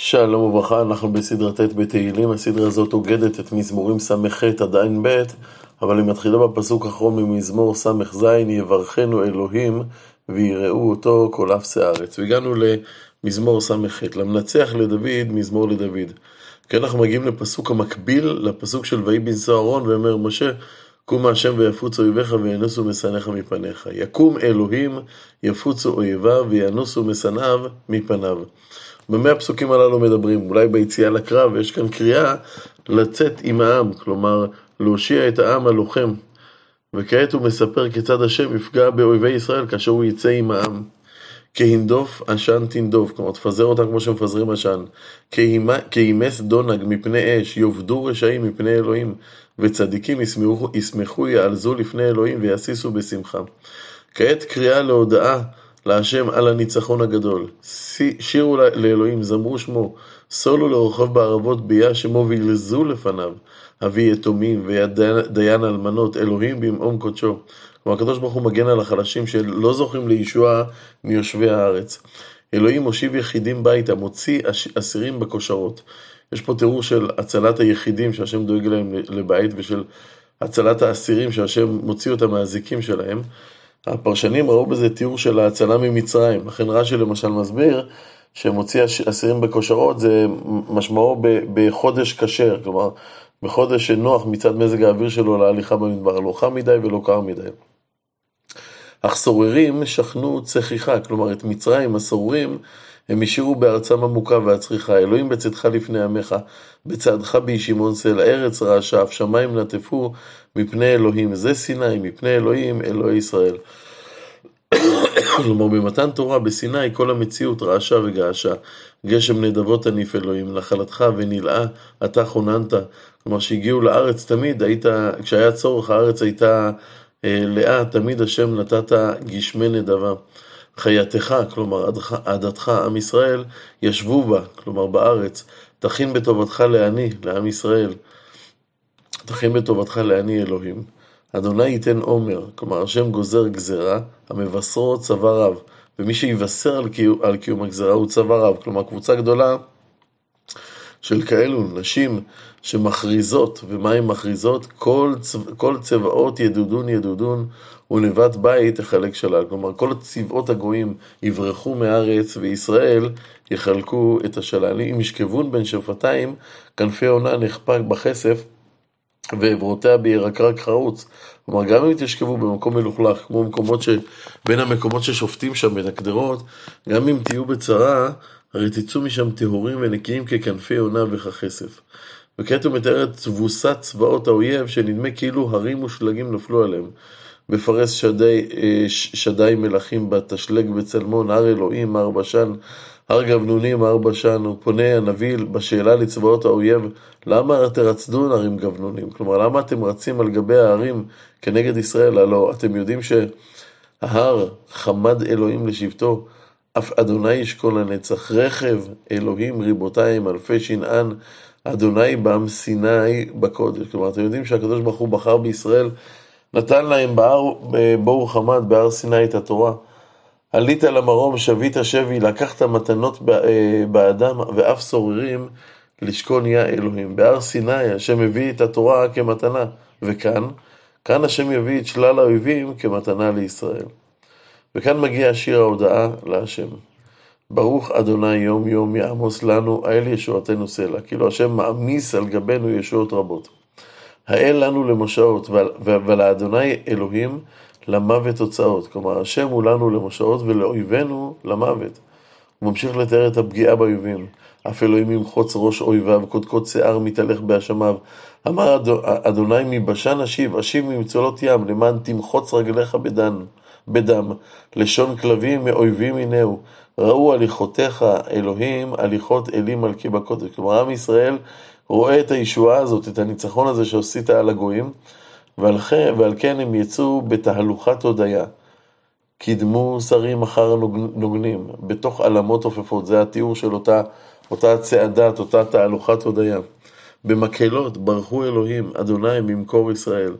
שלום וברכה, אנחנו בסדרה ט' בתהילים, הסדרה הזאת אוגדת את מזמורים ס"ח עד ע"ב, אבל היא מתחילה בפסוק האחרון ממזמור ס"ז, יברכנו אלוהים ויראו אותו כל אפסי הארץ. והגענו למזמור ס"ח, למנצח לדוד, מזמור לדוד. כי אנחנו מגיעים לפסוק המקביל לפסוק של ויהי בנשוא אהרון, ואומר משה, קום השם ויפוצו אויביך וינוסו משנאיך מפניך. יקום אלוהים, יפוצו אויביו וינוסו משנאיו מפניו. במה הפסוקים הללו מדברים? אולי ביציאה לקרב יש כאן קריאה לצאת עם העם, כלומר להושיע את העם הלוחם. וכעת הוא מספר כיצד השם יפגע באויבי ישראל כאשר הוא יצא עם העם. כהינדוף עשן תנדוף, כלומר תפזר אותם כמו שמפזרים עשן. כימס דונג מפני אש, יאבדו רשעים מפני אלוהים, וצדיקים ישמחו, יעלזו לפני אלוהים ויסיסו בשמחה. כעת קריאה להודאה להשם על הניצחון הגדול. שירו לאלוהים, זמרו שמו, סולו לרוכב בערבות ביה שמו וילזו לפניו. אבי יתומים וידיין אלמנות, אלוהים במעום קודשו. כלומר, הקדוש ברוך הוא מגן על החלשים שלא זוכים לישועה מיושבי הארץ. אלוהים מושיב יחידים ביתה, מוציא אסירים בכושרות. יש פה תיאור של הצלת היחידים שהשם דואג להם לבית, ושל הצלת האסירים שהשם מוציא אותם מהזיקים שלהם. הפרשנים ראו בזה תיאור של ההצלה ממצרים, לכן רש"י למשל מסביר שמוציא אסירים בכושרות זה משמעו בחודש כשר, כלומר בחודש שנוח מצד מזג האוויר שלו להליכה במדבר, לא חם מדי ולא קר מדי. אך סוררים שכנו צחיחה, כלומר את מצרים, הסוררים, הם השאירו בארצם עמוקה והצריכה, אלוהים בצאתך לפני עמך, בצעדך בישימון סלע, ארץ רעשה, אף שמיים נטפו מפני אלוהים, זה סיני, מפני אלוהים, אלוהי ישראל. כלומר, במתן תורה בסיני כל המציאות רעשה וגעשה. גשם נדבות תניף אלוהים, נחלתך ונלאה, אתה חוננת. כלומר, שהגיעו לארץ תמיד, היית, כשהיה צורך, הארץ הייתה אה, לאה, תמיד השם נתת גשמי נדבה. חייתך, כלומר עדתך, עם ישראל, ישבו בה, כלומר בארץ. תכין בטובתך לעני, לעם ישראל. תכין בטובתך לעני אלוהים. אדוני ייתן עומר, כלומר השם גוזר גזרה, המבשרו צבא רב, ומי שיבשר על קיום, על קיום הגזרה הוא צבא רב, כלומר קבוצה גדולה של כאלו נשים שמכריזות, ומה הן מכריזות? כל, צבא, כל צבאות ידודון ידודון ונבט בית תחלק שלל. כלומר, כל צבאות הגויים יברחו מארץ, וישראל יחלקו את השלל. אם ישכבון בין שפתיים, כנפי עונה נחפק בכסף, ועברותיה בירקרק חרוץ. כלומר, גם אם תשכבו במקום מלוכלך, כמו מקומות ש... בין המקומות ששופטים שם בין הגדרות, גם אם תהיו בצרה, הרי תצאו משם טהורים ונקיים ככנפי עונה וככסף. וכעת הוא מתאר את תבוסת צבאות האויב, שנדמה כאילו הרים ושלגים נפלו עליהם. בפרס שדי, אה, שדי מלכים בתשלג בצלמון, הר אלוהים, הר בשן, הר גבנונים, הר בשן, הוא פונה הנביא בשאלה לצבאות האויב, למה תרצדון הרים גבנונים? כלומר, למה אתם רצים על גבי ההרים כנגד ישראל? הלא, אתם יודעים שההר חמד אלוהים לשבטו, אף אדוני ישכון לנצח, רכב אלוהים ריבותיים, אלפי שנען, אדוני בם סיני בקודש. כלומר, אתם יודעים שהקדוש ברוך הוא בחר בישראל, נתן להם בהר בור חמד, בהר סיני את התורה. עלית למרום, שבית שבי, לקחת מתנות אה, באדם ואף סוררים לשכון יא אלוהים. בהר סיני השם מביא את התורה כמתנה, וכאן, כאן השם יביא את שלל האויבים כמתנה לישראל. וכאן מגיע שיר ההודאה להשם. ברוך אדוני יום יום יעמוס לנו, האל ישועתנו סלע. כאילו השם מעמיס על גבינו ישועות רבות. האל לנו למשעות, ולאדוני אלוהים למוות תוצאות. כלומר, השם הוא לנו למשעות ולאויבינו למוות. הוא ממשיך לתאר את הפגיעה באויבים. אף אלוהים ימחוץ ראש אויביו, קודקוד שיער מתהלך בהאשמיו. אמר אדוני מבשן אשיב, אשיב ממצולות ים, למען תמחוץ רגליך בדן, בדם. לשון כלבים מאויבים הנהו. ראו הליכותיך, אלוהים, הליכות אלי מלכי בקודש. כלומר, עם ישראל רואה את הישועה הזאת, את הניצחון הזה שעשית על הגויים, ועל ועל כן הם יצאו בתהלוכת הודיה. קידמו שרים אחר נוגנים, בתוך עלמות עופפות, זה התיאור של אותה, אותה צעדת, אותה תהלוכת הודיה. במקהלות ברכו אלוהים, אדוני ממקור ישראל.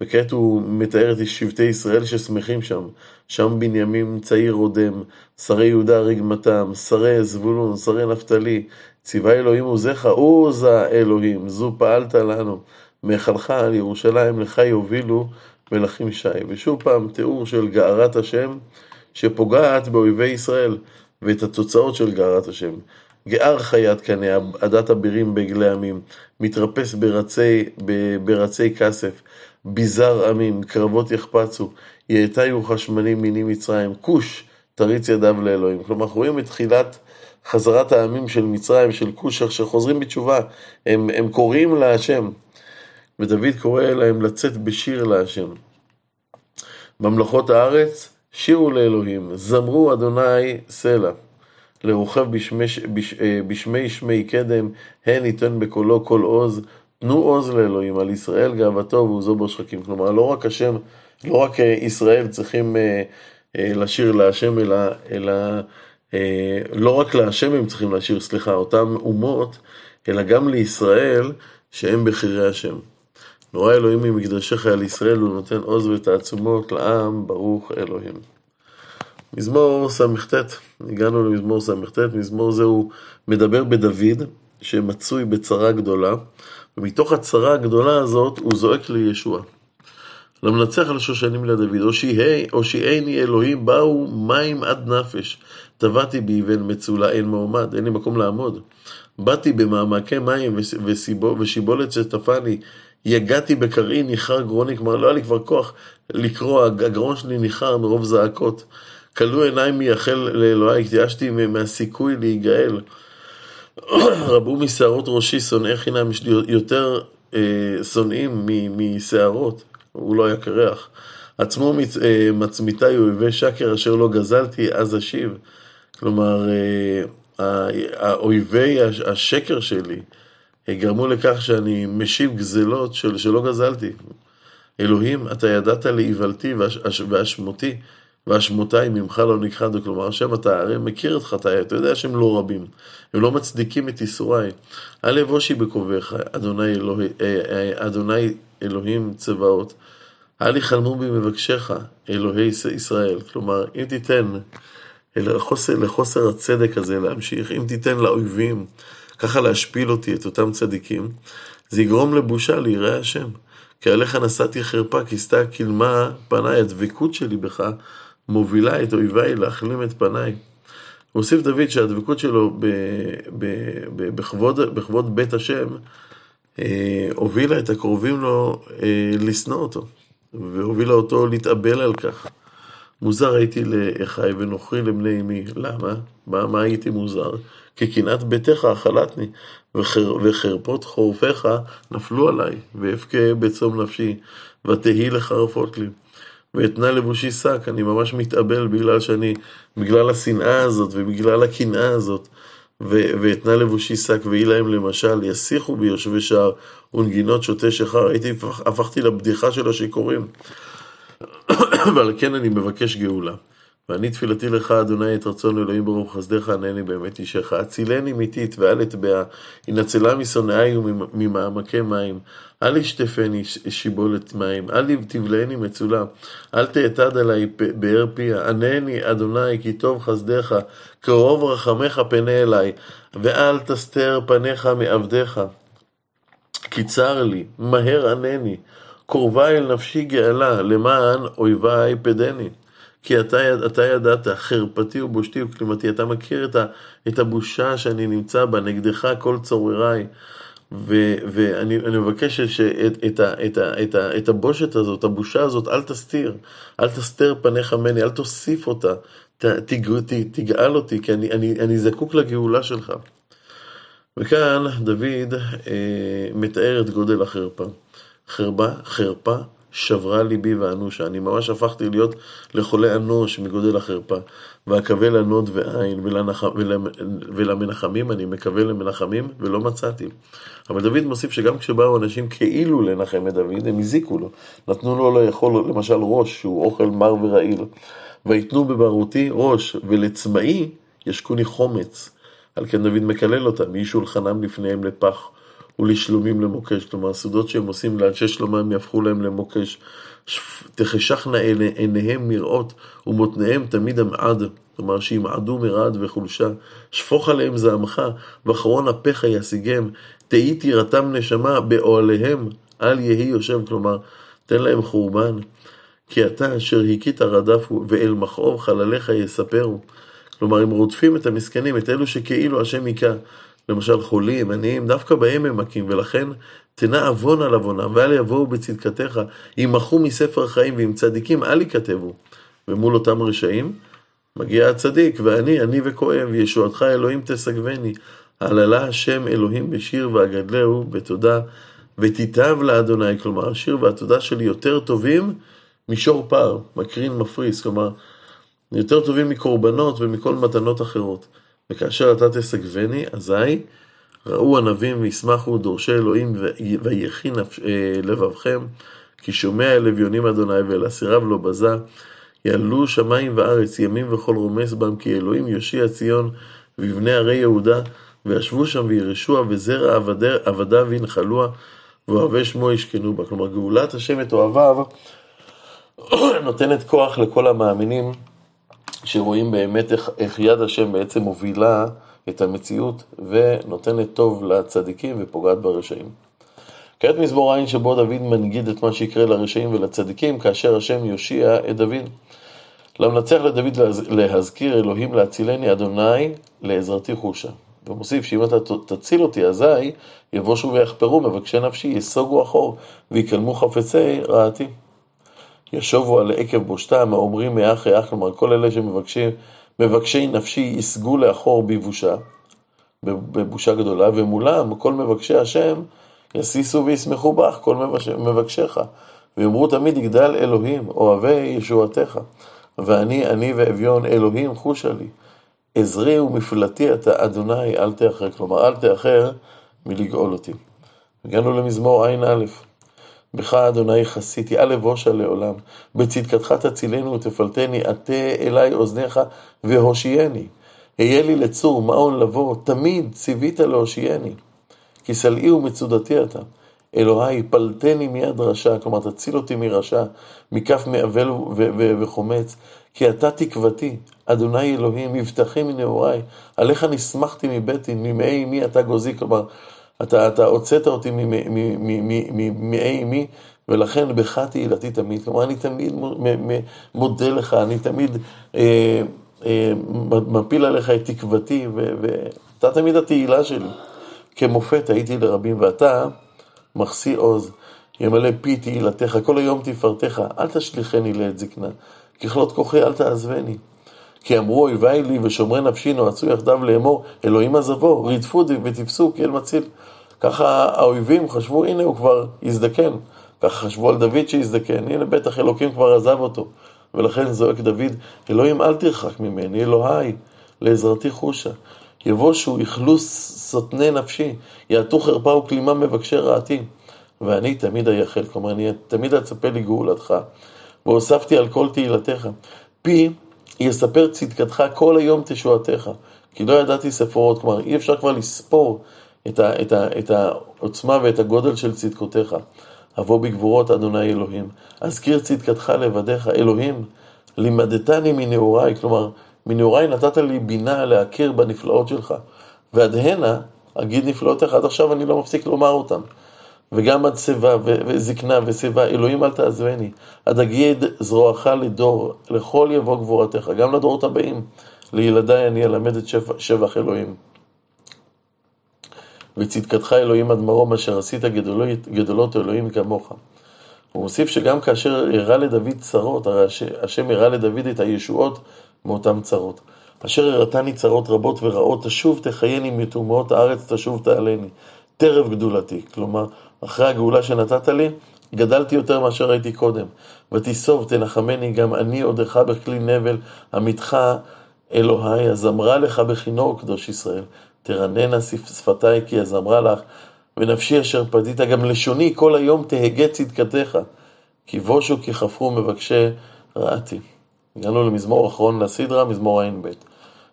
וכעת הוא מתאר את שבטי ישראל ששמחים שם. שם בנימין צעיר רודם, שרי יהודה רגמתם, שרי זבולון, שרי נפתלי, ציווה אלוהים עוזיך, עוז האלוהים, זו פעלת לנו. מהיכלך על ירושלים לך יובילו מלכים שי. ושוב פעם, תיאור של גארת השם שפוגעת באויבי ישראל, ואת התוצאות של גארת השם. גער חיית קנה, עדת אבירים בעגלי עמים, מתרפס ברצי, ברצי כסף, ביזר עמים, קרבות יחפצו, יאתיו חשמנים מיני מצרים, כוש תריץ ידיו לאלוהים. כלומר, אנחנו רואים את תחילת חזרת העמים של מצרים, של כוש, שחוזרים בתשובה, הם, הם קוראים להשם, ודוד קורא להם לצאת בשיר להשם. ממלכות הארץ, שירו לאלוהים, זמרו אדוני סלע. לרוכב בשמי, בש, אה, בשמי שמי קדם, הן ייתן בקולו כל עוז, תנו עוז לאלוהים, על ישראל גאוותו ועוזו בשחקים. כלומר, לא רק השם, לא רק אה, ישראל צריכים אה, לשיר להשם, אלא, אלא לא רק להשם הם צריכים לשיר, סליחה, אותם אומות, אלא גם לישראל שהם בחירי השם. נורא אלוהים ממקדשך על ישראל, הוא נותן עוז ותעצומות לעם, ברוך אלוהים. מזמור ס"ט, הגענו למזמור ס"ט, מזמור זה הוא מדבר בדוד, שמצוי בצרה גדולה, ומתוך הצרה הגדולה הזאת הוא זועק לישוע. למנצח על שושנים לדוד, הושיעני אלוהים, באו מים עד נפש, טבעתי באבן מצולה, אין מעומד, אין לי מקום לעמוד. באתי במעמקי מים ושיבולת שטפני, יגעתי בקרעי, ניחר גרוני, כלומר לא היה לי כבר כוח לקרוא, הגרון שלי ניחר מרוב זעקות. כלו עיניי מייחל לאלוהי, התייאשתי מהסיכוי להיגאל. רבו משערות ראשי, שונאי חינם, יש לי יותר אה, שונאים משערות, הוא לא היה קרח. עצמו מצ, אה, מצמיתי אויבי שקר אשר לא גזלתי, אז אשיב. כלומר, אה, האויבי השקר שלי גרמו לכך שאני משיב גזלות של, שלא גזלתי. אלוהים, אתה ידעת לאיוולתי ואשמותי. והשמותיים ממך לא נכחדו, כלומר השם אתה הרי מכיר את חטאי, אתה יודע שהם לא רבים, הם לא מצדיקים את ייסוריי. אל אבושי בקרוביך, אדוני, אלוה, אה, אה, אדוני אלוהים צבאות, אל יחלמו בי מבקשך, אלוהי ישראל. כלומר, אם תיתן לחוסר, לחוסר הצדק הזה להמשיך, אם תיתן לאויבים ככה להשפיל אותי, את אותם צדיקים, זה יגרום לבושה ליראי השם. כי עליך נשאתי חרפה, כיסתה קלמה פניי, הדבקות שלי בך מובילה את אויביי להחלים את פניי. הוסיף דוד שהדבקות שלו ב, ב, ב, בכבוד, בכבוד בית השם אה, הובילה את הקרובים לו אה, לשנוא אותו, והובילה אותו להתאבל על כך. מוזר הייתי לאחי ונוכרי לבני אמי. למה? מה, מה הייתי מוזר? כי קנאת ביתך אכלתני, וחר, וחרפות חורפיך נפלו עליי, ואבכה בצום נפשי, ותהי לחרפות לי. ואתנה לבושי שק, אני ממש מתאבל בגלל שאני, בגלל השנאה הזאת ובגלל הקנאה הזאת. ואתנה לבושי שק ויהי להם למשל, יסיחו ביושבי שער ונגינות שותי שחר. הייתי, הפכתי לבדיחה של השיכורים. ועל כן אני מבקש גאולה. ואני תפילתי לך, אדוני, את רצון אלוהים ברוך חסדך, ענני באמת אישך. הצילני מיתית ואל אטבע, הנצלה משונאי וממעמקי מים. אל ישטפני שיבולת מים, אל תבלעני מצולה, אל תאטד עלי באר פיה, ענני אדוני כי טוב חסדך, קרוב רחמך פנה אלי, ואל תסתר פניך מעבדיך. כי צר לי, מהר ענני, קרובה אל נפשי גאלה, למען אויבי פדני. כי אתה, אתה ידעת, חרפתי ובושתי וכלימתי, אתה מכיר את, ה, את הבושה שאני נמצא בה, נגדך כל צורריי. ואני מבקש שאת את, את, את, את הבושת הזאת, הבושה הזאת, אל תסתיר, אל תסתר פניך ממני, אל תוסיף אותה, ת, תג, ת, תגאל אותי, כי אני, אני, אני זקוק לגאולה שלך. וכאן דוד אה, מתאר את גודל החרפה. חרפה, חרפה שברה ליבי ואנושה. אני ממש הפכתי להיות לחולה אנוש מגודל החרפה. ואקווה לנוד ועין, ולנח... ול... ולמנחמים אני מקווה למנחמים, ולא מצאתי. אבל דוד מוסיף שגם כשבאו אנשים כאילו לנחם את דוד, הם הזיקו לו. נתנו לו לאכול למשל ראש, שהוא אוכל מר ורעיל. ויתנו בברותי ראש, ולצמאי ישקוני חומץ. על כן דוד מקלל אותם, יהי שולחנם לפניהם לפח. ולשלומים למוקש. כלומר, הסעודות שהם עושים לאנשי שלומם יהפכו להם למוקש. תחשכנה עיניהם מראות ומותניהם תמיד המעד. כלומר, שימעדו מרעד וחולשה. שפוך עליהם זעמך, ואחרון אפיך ישיגם. תהי תירתם נשמה באוהליהם, אל יהי יושב. כלומר, תן להם חורבן. כי אתה אשר הכית רדף ואל מכאוב חלליך יספרו. כלומר, הם רודפים את המסכנים, את אלו שכאילו השם היכה. למשל חולים, עניים, דווקא בהם הם מכים, ולכן תנא עוון על עוונם, ואל יבואו בצדקתך, ימחו מספר החיים, ועם צדיקים אל יכתבו. ומול אותם רשעים, מגיע הצדיק, ואני, אני וכואב, ישועתך אלוהים תסגבני. העללה השם אלוהים בשיר ואגדלהו בתודה, ותיטב לאדוני, כלומר השיר והתודה שלי יותר טובים משור פר, מקרין מפריס, כלומר יותר טובים מקורבנות ומכל מתנות אחרות. וכאשר אתה תסגבני, אזי ראו ענבים וישמחו דורשי אלוהים ויחי אה, לבבכם, כי שומע אל אביונים אדוני ואל אסיריו לא בזה, יעלו שמיים וארץ ימים וכל רומס בם, כי אלוהים יושיע ציון ויבנה ערי יהודה, וישבו שם וירשוע וזרע עבדיו ינחלוה, ואוהבי שמו ישכנו בה. כלומר, גאולת השם את אוהביו נותנת כוח לכל המאמינים שרואים באמת איך, איך יד השם בעצם מובילה את המציאות ונותנת טוב לצדיקים ופוגעת ברשעים. כעת מזמור עין שבו דוד מנגיד את מה שיקרה לרשעים ולצדיקים כאשר השם יושיע את דוד. למנצח לדוד להזכיר אלוהים להצילני אדוני לעזרתי חושה. ומוסיף שאם אתה תציל אותי אזי יבושו ויחפרו מבקשי נפשי יסוגו אחור ויקלמו חפצי רעתי. ישובו על עקב בושתם, האומרים מאח לאח, כלומר כל אלה שמבקשי מבקשי נפשי יסגו לאחור בבושה, בבושה גדולה, ומולם כל מבקשי השם יסיסו וישמחו בך, כל מבקשיך, ויאמרו תמיד יגדל אלוהים, אוהבי ישועתך, ואני אני ואביון אלוהים חושה לי. עזרי ומפלטי אתה אדוני אל תאחר, כלומר אל תאחר מלגאול אותי. הגענו למזמור ע"א בך אדוני חסיתי, אל אבושה לעולם. בצדקתך תצילנו ותפלטני, עטה אלי אוזניך והושיעני. היה לי לצור, מעון לבוא, תמיד ציווית להושיעני. כי סלעי ומצודתי אתה. אלוהי, פלטני מיד רשע, כלומר תציל אותי מרשע, מכף מעוול וחומץ, כי אתה תקוותי, אדוני אלוהים, מבטחי מנעוריי, עליך נסמכתי מבטן, ממעי אמי אתה גוזי, כלומר, אתה, אתה הוצאת אותי ממעי אמי, ולכן בך תהילתי תמיד. כלומר, אני תמיד מודה לך, אני תמיד אה, אה, מפיל עליך את תקוותי, ואתה תמיד התהילה שלי. כמופת הייתי לרבים, ואתה מחסיא עוז, ימלא פי תהילתך, כל היום תפארתך, אל תשליכני לעת זקנה, ככלות כוחי אל תעזבני. כי אמרו אויבי לי ושומרי נפשי נועצו יחדיו לאמור, אלוהים עזבו, רדפו ותפסו כי אל מציל. ככה האויבים חשבו, הנה הוא כבר הזדקן. ככה חשבו על דוד שהזדקן, הנה בטח אלוקים כבר עזב אותו. ולכן זועק דוד, אלוהים אל תרחק ממני, אלוהי, לעזרתי חושה. יבושו, יכלו סוטני נפשי, יעטו חרפה וכלימה מבקשי רעתי. ואני תמיד אייחל, כלומר, אני תמיד אצפה לגאולתך. והוספתי על כל תהילתך. פי יספר צדקתך כל היום תשועתך. כי לא ידעתי ספורות, כלומר, אי אפשר כבר לספור את, ה, את, ה, את העוצמה ואת הגודל של צדקותיך. אבוא בגבורות אדוני אלוהים, אזכיר צדקתך לבדיך, אלוהים, לימדתני מנעוריי, כלומר, מנעוריי נתת לי בינה להכיר בנפלאות שלך, ועד הנה אגיד נפלאותיך, עד עכשיו אני לא מפסיק לומר אותם. וגם עד שיבה וזקנה ושיבה, אלוהים אל תעזבני, עד אגיד זרועך לדור, לכל יבוא גבורתך, גם לדורות הבאים, לילדיי אני אלמד את שבח אלוהים. וצדקתך אלוהים עד מרום אשר עשית גדולות, גדולות אלוהים כמוך. הוא מוסיף שגם כאשר הראה לדוד צרות, הרי השם הראה לדוד את הישועות מאותן צרות. אשר הראתני צרות רבות ורעות, תשוב תחייני מטומאות הארץ, תשוב תעלני. טרף גדולתי, כלומר, אחרי הגאולה שנתת לי, גדלתי יותר מאשר הייתי קודם. ותיסוב תנחמני גם אני עודך בכלי נבל, עמיתך אלוהי, הזמרה לך בכינור קדוש ישראל. תרננה שפתיי כי אזמרה לך, ונפשי אשר פדית, גם לשוני כל היום תהגה צדקתך, כי בושו כי חפרו מבקשי רעתי. הגענו למזמור אחרון לסדרה, מזמור ע"ב.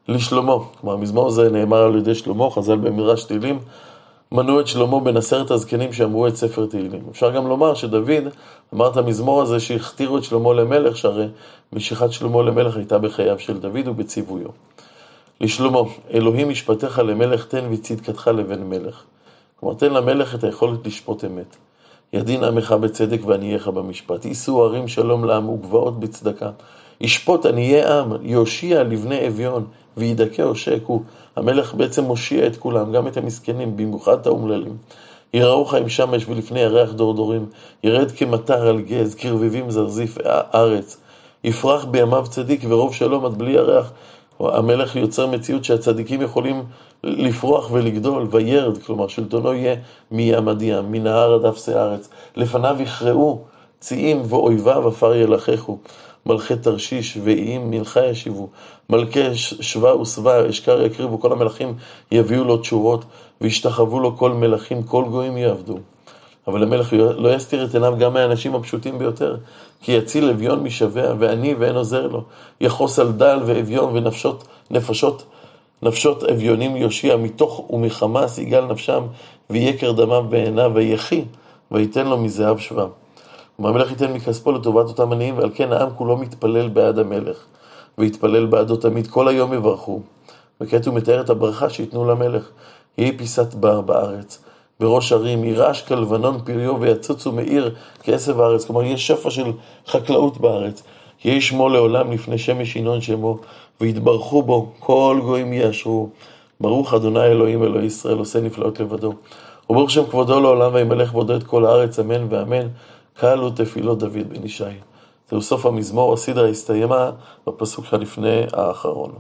לשלמה, כלומר מזמור זה נאמר על ידי שלמה, חז"ל במדרש תהילים, מנו את שלמה בין עשרת הזקנים שאמרו את ספר תהילים. אפשר גם לומר שדוד אמר את המזמור הזה שהכתירו את שלמה למלך, שהרי משיכת שלמה למלך הייתה בחייו של דוד ובציוויו. לשלמה, אלוהים משפטיך למלך תן וצדקתך לבן מלך. כלומר, תן למלך את היכולת לשפוט אמת. ידין עמך בצדק וענייך במשפט. יישאו ערים שלום לעם וגבעות בצדקה. ישפוט עניי עם, יושיע לבני אביון, וידכא עושק הוא. המלך בעצם מושיע את כולם, גם את המסכנים, במיוחד את האומללים. יראוך עם שמש ולפני ירח דורדורים, ירד כמטר על גז, כרביבים זרזיף ארץ. יפרח בימיו צדיק ורוב שלום עד בלי ירח. המלך יוצר מציאות שהצדיקים יכולים לפרוח ולגדול, וירד, כלומר שלטונו יהיה מים עד ים, מנהר עד אפסי הארץ. לפניו יכרעו ציים ואויביו עפר ילחכו. מלכי תרשיש ואיים מלכה ישיבו, מלכי שווה ושבע אשכר יקריבו, כל המלכים יביאו לו תשורות, וישתחוו לו כל מלכים, כל גויים יעבדו. אבל המלך לא יסתיר את עיניו גם מהאנשים הפשוטים ביותר, כי יציל אביון משבע, ועני ואין עוזר לו. יחוס על דל ואביון ונפשות, נפשות, נפשות אביונים יושיע, מתוך ומחמס יגאל נפשם, ויקר דמם בעיניו, ויחי, וייתן לו מזהב שבם. והמלך ייתן מכספו לטובת אותם עניים, ועל כן העם כולו מתפלל בעד המלך, ויתפלל בעדו תמיד, כל היום יברכו. וכעת הוא מתאר את הברכה שייתנו למלך. יהי פיסת בר בארץ, בראש ערים, יירש כלבנון פריו ויצוצו מעיר כעשב הארץ. כלומר, יש שפע של חקלאות בארץ. יהי שמו לעולם לפני שמש ינון שמו, ויתברכו בו, כל גויים יאשרו. ברוך אדוני אלוהים אלוהי ישראל, עושה נפלאות לבדו. וברוך שם כבודו לעולם וימלך בודו את כל הארץ, אמן ואמן. קלו תפילות דוד בן ישי. זהו סוף המזמור, הסדרה הסתיימה בפסוק שלפני האחרון.